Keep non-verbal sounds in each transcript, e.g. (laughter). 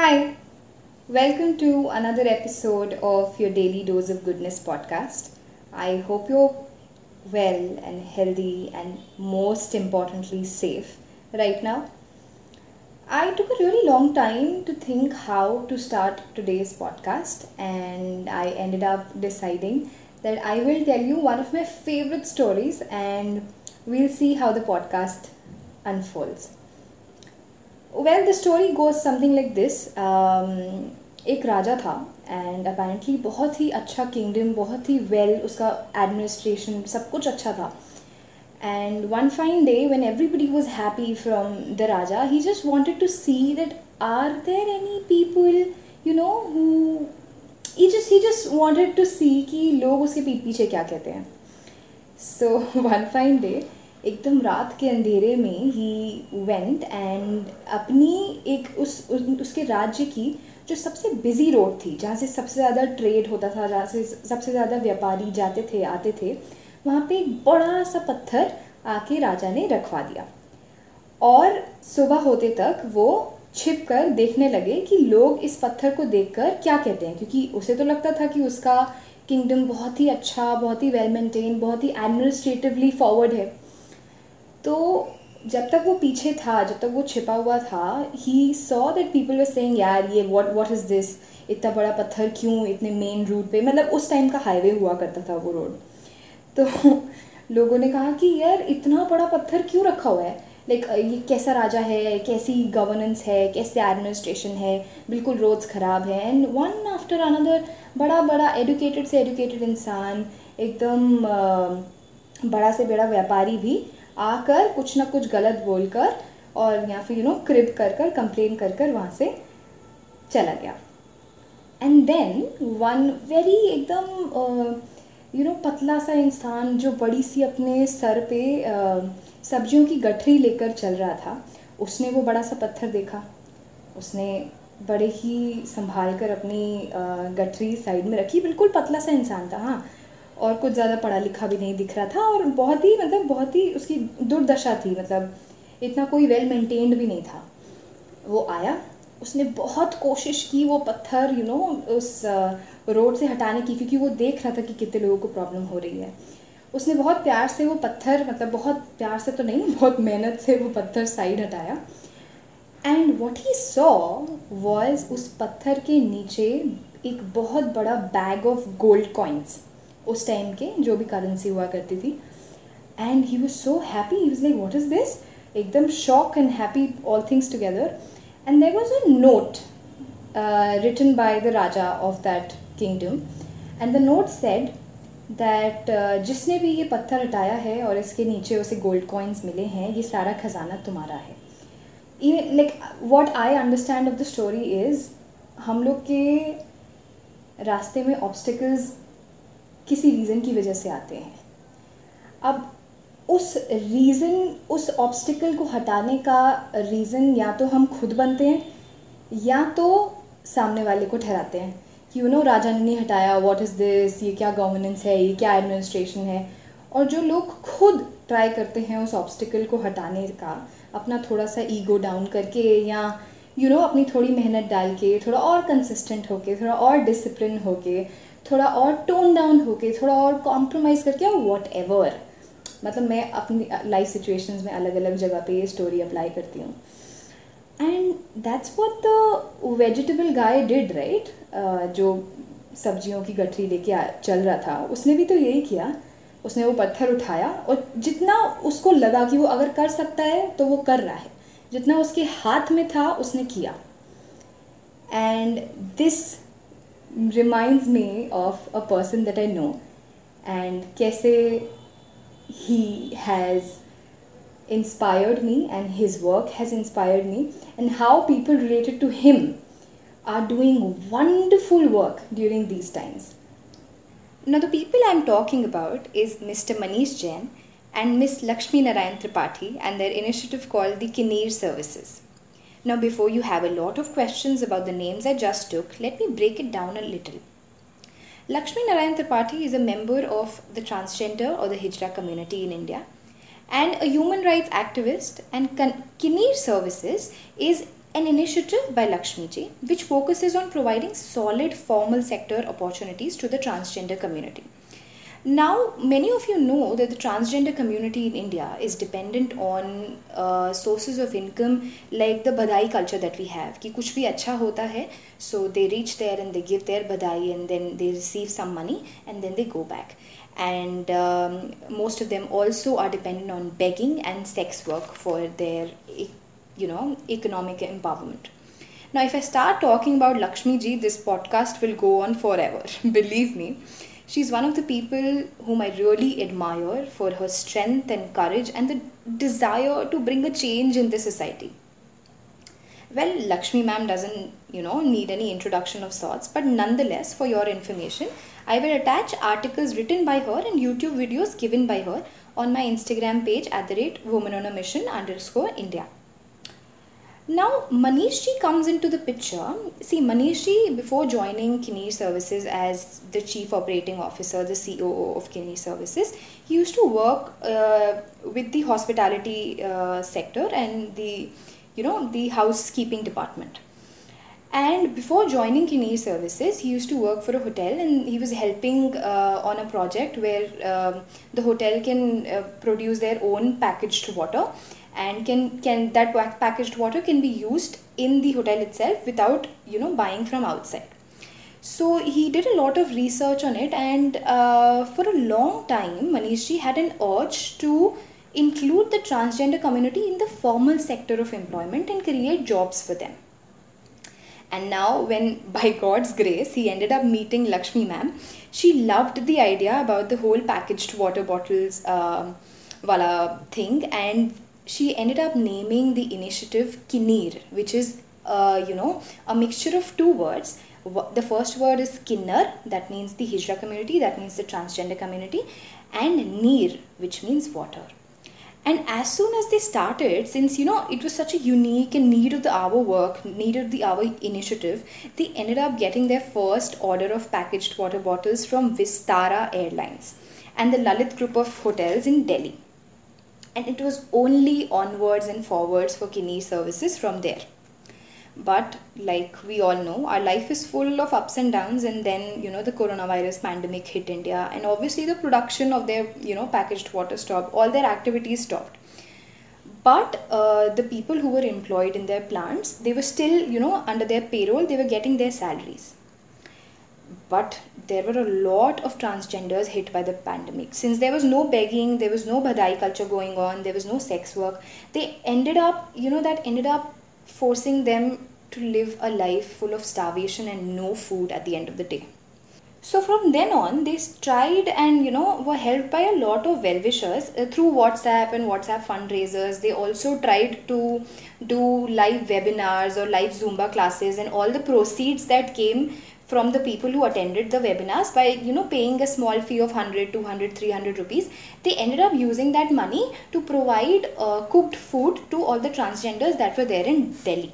Hi, welcome to another episode of your Daily Dose of Goodness podcast. I hope you're well and healthy and most importantly safe right now. I took a really long time to think how to start today's podcast, and I ended up deciding that I will tell you one of my favorite stories and we'll see how the podcast unfolds. Well, the story goes something like. Um, एक राजा था and apparently बहुत ही अच्छा kingdom बहुत ही well well, उसका administration सब कुछ अच्छा था and one fine day when everybody was happy from the raja he just wanted to see that are there any people you know who he just he just wanted to see कि लोग उसके पीछे क्या कहते हैं so one fine day एकदम रात के अंधेरे में ही वेंट एंड अपनी एक उस, उस उसके राज्य की जो सबसे बिज़ी रोड थी जहाँ से सबसे ज़्यादा ट्रेड होता था जहाँ से सबसे ज़्यादा व्यापारी जाते थे आते थे वहाँ पे एक बड़ा सा पत्थर आके राजा ने रखवा दिया। और सुबह होते तक वो छिप कर देखने लगे कि लोग इस पत्थर को देखकर क्या कहते हैं क्योंकि उसे तो लगता था कि उसका किंगडम बहुत ही अच्छा बहुत ही वेल मेंटेन बहुत ही एडमिनिस्ट्रेटिवली फॉरवर्ड है। तो जब तक वो पीछे था, जब तक वो छिपा हुआ था he saw that people were saying यार, ये व्हाट व्हाट इज़ दिस इतना बड़ा पत्थर क्यों? इतने मेन रूट पे? मतलब उस टाइम का हाईवे हुआ करता था वो रोड तो (laughs) लोगों ने कहा कि, यार, इतना बड़ा पत्थर क्यों रखा हुआ है? लाइक ये कैसा राजा है? कैसी गवर्नेंस है? कैसे एडमिनिस्ट्रेशन है? बिल्कुल रोड्स ख़राब है. एंड वन आफ्टर अनदर बड़ा बड़ा एडुकेटेड से एडुकेटेड इंसान, एकदम बड़ा से बड़ा व्यापारी भी आकर कुछ ना कुछ गलत बोलकर और या फिर यू नो क्रिप कर कर कंप्लेन कर कर वहाँ से चला गया। एंड देन वन वेरी एकदम यू नो पतला सा इंसान जो बड़ी सी अपने सर पे uh, सब्जियों की गठरी लेकर चल रहा था उसने वो बड़ा सा पत्थर देखा। उसने बड़े ही संभाल कर अपनी गठरी साइड में रखी। बिल्कुल पतला सा इंसान था हाँ। और कुछ ज़्यादा पढ़ा लिखा भी नहीं दिख रहा था और बहुत ही मतलब बहुत ही उसकी दुर्दशा थी मतलब इतना कोई वेल मेंटेन्ड भी नहीं था। वो आया, उसने बहुत कोशिश की वो पत्थर यू नो उस रोड से हटाने की, क्योंकि वो देख रहा था कि कितने लोगों को प्रॉब्लम हो रही है। उसने बहुत प्यार से वो पत्थर मतलब बहुत प्यार से तो नहीं, बहुत मेहनत से वो पत्थर साइड हटाया। And what he saw was उस पत्थर के नीचे एक बहुत बड़ा बैग ऑफ़ गोल्ड कॉइन्स उस टाइम के जो भी करेंसी हुआ करती थी। And he was so happy he was like what is this एकदम shock and happy all things together and there was a note written by the raja of that kingdom and the note said that जिसने भी ये पत्थर हटाया है और इसके नीचे उसे गोल्ड कॉइन्स मिले हैं, ये सारा खजाना तुम्हारा है। Like what I understand of the story is हम लोग के रास्ते में ऑब्स्टिकल्स किसी रीज़न की वजह से आते हैं। अब उस रीज़न उस ऑब्स्टिकल को हटाने का रीज़न या तो हम खुद बनते हैं या तो सामने वाले को ठहराते हैं कि यू नो राजा ने नहीं हटाया व्हाट इज़ दिस ये क्या गवर्नेंस है? ये क्या एडमिनिस्ट्रेशन है? और जो लोग खुद ट्राई करते हैं उस ऑब्स्टिकल को हटाने का अपना थोड़ा सा ईगो डाउन करके या यू you नो know, अपनी थोड़ी मेहनत डाल के थोड़ा और कंसिस्टेंट होके थोड़ा और डिसिप्लिन होके थोड़ा और टोन डाउन होके, थोड़ा और कॉम्प्रोमाइज़ करके, और वॉट एवर मतलब मैं अपनी लाइफ सिचुएशंस में अलग अलग जगह पे ये स्टोरी अप्लाई करती हूँ। And that's what the vegetable guy did right जो सब्जियों की गठरी लेके चल रहा था, उसने भी तो यही किया। उसने वो पत्थर उठाया, और जितना उसको लगा कि वो अगर कर सकता है तो वो कर रहा है। जितना उसके हाथ में था, उसने किया। And this reminds me of a person that I know and kaise he has inspired me and his work has inspired me and how people related to him are doing wonderful work during these times. Now the people I'm talking about is Mr. Manish Jain and Miss Lakshmi Narayan Tripathi and their initiative called the Kinnear Services. Now, before you have a lot of questions about the names I just took, let me break it down a little. Lakshmi Narayan Tripathi is a member of the transgender or the Hijra community in India and a human rights activist and Kinnear Services is an initiative by Lakshmi Ji which focuses on providing solid formal sector opportunities to the transgender community. Now, many of you know that the transgender community in India is dependent on uh, sources of income like the badai culture that we have. कि कुछ भी अच्छा होता है, so they reach there and they give their badai and then they receive some money and then they go back. And um, most of them also are dependent on begging and sex work for their, you know, economic empowerment. Now, if I start talking about Lakshmi ji, this podcast will go on forever. (laughs) Believe me. She's one of the people whom I really admire for her strength and courage and the desire to bring a change in the society. Well, Lakshmi ma'am doesn't, you know, need any introduction of sorts, but nonetheless, for your information, I will attach articles written by her and YouTube videos given by her on my Instagram page at the rate woman on a mission underscore India. Now, Manish ji comes into the picture. See, Manish ji, before joining Kinnear Services as the Chief Operating Officer, the COO of Kinnear Services, he used to work uh, with the hospitality uh, sector and the, you know, the housekeeping department. And before joining Kinnear Services, he used to work for a hotel and he was helping uh, on a project where um, the hotel can uh, produce their own packaged water and can can that packaged water can be used in the hotel itself without you know buying from outside. So he did a lot of research on it and uh, for a long time manishji had an urge to include the transgender community in the formal sector of employment and create jobs for them. And now when (laughs) by god's grace he ended up meeting lakshmi ma'am she loved the idea about the whole packaged water bottles uh, wala thing and she ended up naming the initiative Kinir, which is, uh, you know, a mixture of two words. The first word is Kinnar, that means the Hijra community, that means the transgender community, and Neer, which means water. And as soon as they started, since you know it was such a unique and need of the hour work, need of the hour initiative, they ended up getting their first order of packaged water bottles from Vistara Airlines and the Lalit group of hotels in Delhi and it was only onwards and forwards for Kinnear services from there. But like we all know, our life is full of ups and downs, and then you know the coronavirus pandemic hit India, and obviously the production of their you know packaged water stopped, all their activities stopped. But uh, the people who were employed in their plants, they were still you know under their payroll, they were getting their salaries but there were a lot of transgenders hit by the pandemic. Since there was no begging there was no badai culture going on there was no sex work they ended up you know that ended up forcing them to live a life full of starvation and no food at the end of the day. So from then on they tried and you know were helped by a lot of well-wishers uh, through whatsapp and whatsapp fundraisers. They also tried to do live webinars or live zumba classes and all the proceeds that came from the people who attended the webinars by you know paying a small fee of 100 200 300 rupees. They ended up using that money to provide uh, cooked food to all the transgenders that were there in delhi.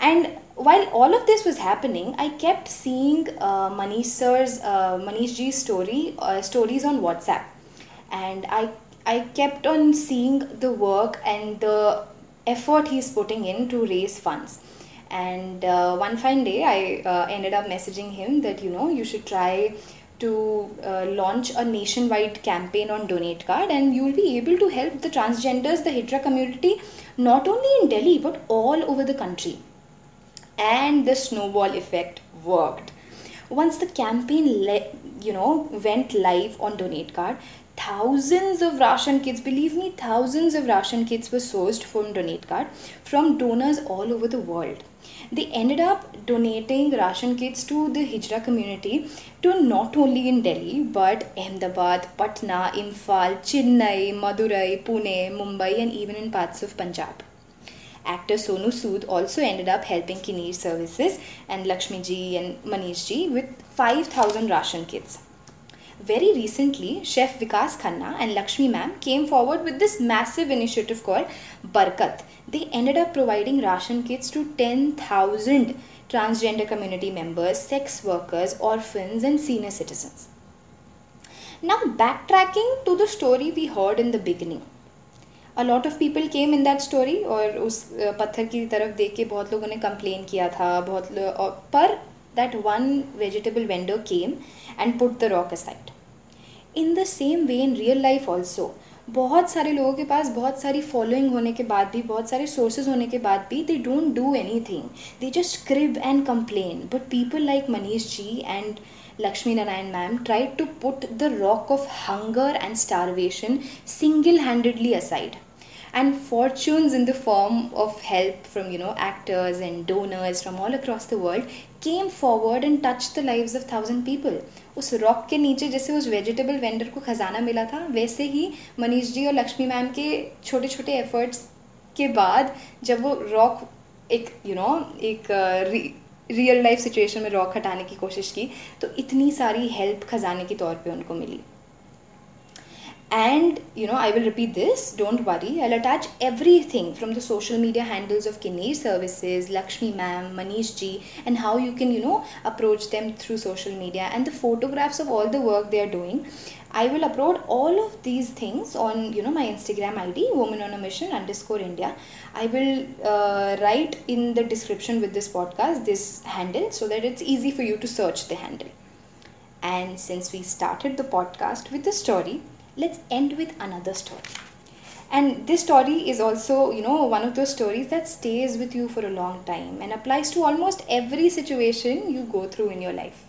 And while all of this was happening i kept seeing uh, manish sir's uh, manish ji's story uh, stories on whatsapp. And i i kept on seeing the work and the effort he's putting in to raise funds and uh, one fine day, I uh, ended up messaging him that, you know, you should try to uh, launch a nationwide campaign on Donate Card, and you'll be able to help the transgenders, the Hijra community, not only in Delhi but all over the country. And the snowball effect worked. Once the campaign, le- you know, went live on Donate Card, thousands of ration kits, believe me, thousands of ration kits were sourced from Donate Card from donors all over the world they ended up donating ration kits to the Hijra community to not only in Delhi but Ahmedabad, Patna, Imphal, Chennai, Madurai, Pune, Mumbai, and even in parts of Punjab. Actor Sonu Sood also ended up helping Kinnear Services and Lakshmi ji and Manish ji with 5,000 ration kits. Very recently, Chef Vikas Khanna and Lakshmi ma'am came forward with this massive initiative called Barkat. They ended up providing ration kits to 10,000 transgender community members, sex workers, orphans, and senior citizens. Now, backtracking to the story we heard in the beginning. A lot of people came in that story और उस पत्थर की तरफ़ देख के बहुत लोगों ने कंप्लेन किया था, बहुत पर that one vegetable vendor came and put the rock aside in the same way in real life also बहुत सारे लोगों के पास बहुत सारी फॉलोइंग होने के बाद भी, बहुत सारे सोर्सेज होने के बाद भी they don't do anything they just crib and complain but people like Manish ji and Lakshmi Narayan ma'am tried to put the rock of hunger and starvation single handedly aside. And fortunes in the form of help from you know actors and donors from all across the world came forward and touched the lives of thousand people. उस rock के नीचे जैसे उस vegetable vendor को खजाना मिला था वैसे ही मनीष जी और लक्ष्मी मैम के छोटे छोटे एफर्ट्स के बाद जब वो रॉक एक यू you नो know, एक रियल लाइफ सिचुएशन में रॉक हटाने की कोशिश की तो इतनी सारी हेल्प खजाने के तौर पे उनको मिली and you know i will repeat this don't worry i'll attach everything from the social media handles of Kinnear services lakshmi ma'am manish ji and how you can you know approach them through social media and the photographs of all the work they are doing I will upload all of these things on you know my Instagram ID woman on a mission underscore India. I will uh, write in the description with this podcast this handle so that it's easy for you to search the handle. And since we started the podcast with a story, let's end with another story. And this story is also, you know, one of those stories that stays with you for a long time and applies to almost every situation you go through in your life.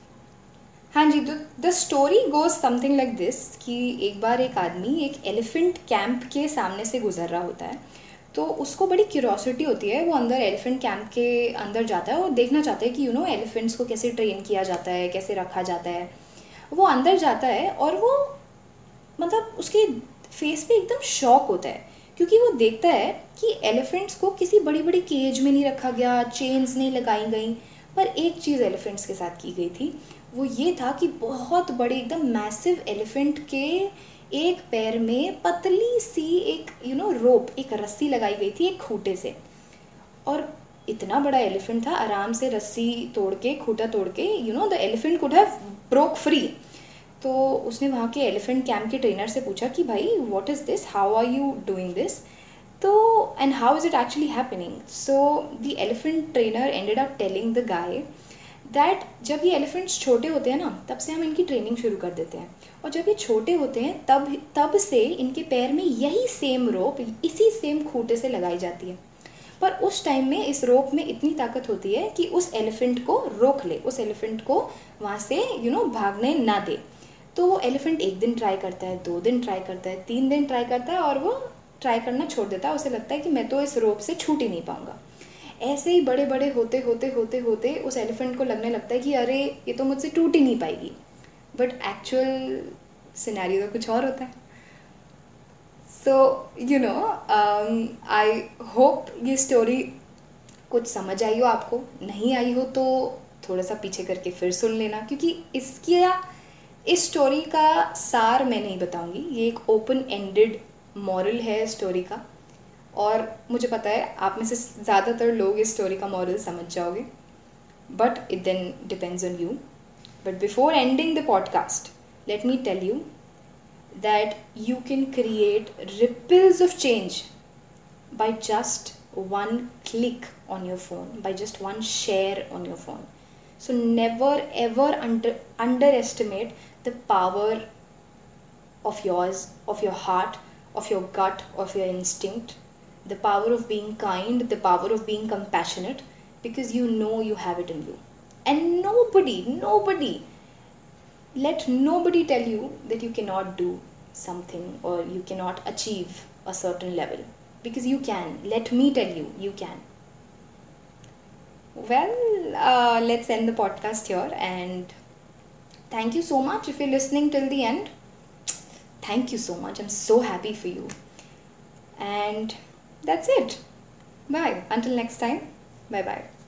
हाँ जी तो the story goes something like this कि एक बार एक आदमी एक elephant camp के सामने से गुजर रहा होता है तो उसको बड़ी क्यूरोसिटी होती है वो अंदर एलिफेंट कैंप के अंदर जाता है और देखना चाहता है कि यू नो एलिफेंट्स को कैसे ट्रेन किया जाता है कैसे रखा जाता है वो अंदर जाता है और वो मतलब उसके फेस पे एकदम शॉक होता है, क्योंकि वो देखता है कि एलिफेंट्स को किसी बड़ी बड़ी केज में नहीं रखा गया चेन्स नहीं लगाई गई, पर एक चीज़ एलिफेंट्स के साथ की गई थी, वो ये था कि बहुत बड़े, एकदम मैसिव एलिफेंट के एक पैर में पतली सी एक यू नो रोप एक रस्सी लगाई गई थी एक खूटे से। और इतना बड़ा एलिफेंट था, आराम से रस्सी तोड़ के, खूटा तोड़ के you know the elephant could have broke free तो उसने वहाँ के एलिफेंट कैंप के ट्रेनर से पूछा कि भाई what is this how are you doing this तो and how is it actually happening so the elephant trainer ended up telling the guy that जब ये एलिफेंट्स छोटे होते हैं ना तब से हम इनकी ट्रेनिंग शुरू कर देते हैं। और जब ये छोटे होते हैं तब तब से इनके पैर में यही सेम रोप इसी सेम खूटे से लगाई जाती है। पर उस टाइम में इस रोप में इतनी ताकत होती है कि उस एलिफेंट को रोक ले उस एलिफेंट को वहाँ से यू you नो know, भागने ना दे। तो वो एलिफेंट एक दिन ट्राई करता है, दो दिन ट्राई करता है, तीन दिन ट्राई करता है और वो ट्राई करना छोड़ देता है। उसे लगता है कि मैं तो इस रोप से छूट ही नहीं पाऊँगा। ऐसे ही बड़े बड़े होते होते होते होते उस एलिफेंट को लगने लगता है कि अरे, ये तो मुझसे टूट ही नहीं पाएगी। बट एक्चुअल सिनेरियो तो कुछ और होता है। So you know I hope ये स्टोरी कुछ समझ आई हो आपको। नहीं आई हो तो थोड़ा सा पीछे करके फिर सुन लेना, क्योंकि इसकी इस स्टोरी का सार मैं नहीं बताऊँगी। ये एक ओपन एंडेड मॉरल है स्टोरी का। और मुझे पता है, आप में से ज़्यादातर लोग इस स्टोरी का मॉरल समझ जाओगे। But it then depends on you but before ending the podcast let me tell you that you can create ripples of change by just one click on your phone, by just one share on your phone. So never, ever under, underestimate the power of yours of your heart of your gut of your instinct the power of being kind, the power of being compassionate, because you know you have it in you. And nobody, nobody, let nobody tell you that you cannot do something or you cannot achieve a certain level. Because you can. Let me tell you, you can. Well, uh, let's end the podcast here and thank you so much if you're listening till the end. Thank you so much. I'm so happy for you. And that's it. Bye. Until next time. Bye bye.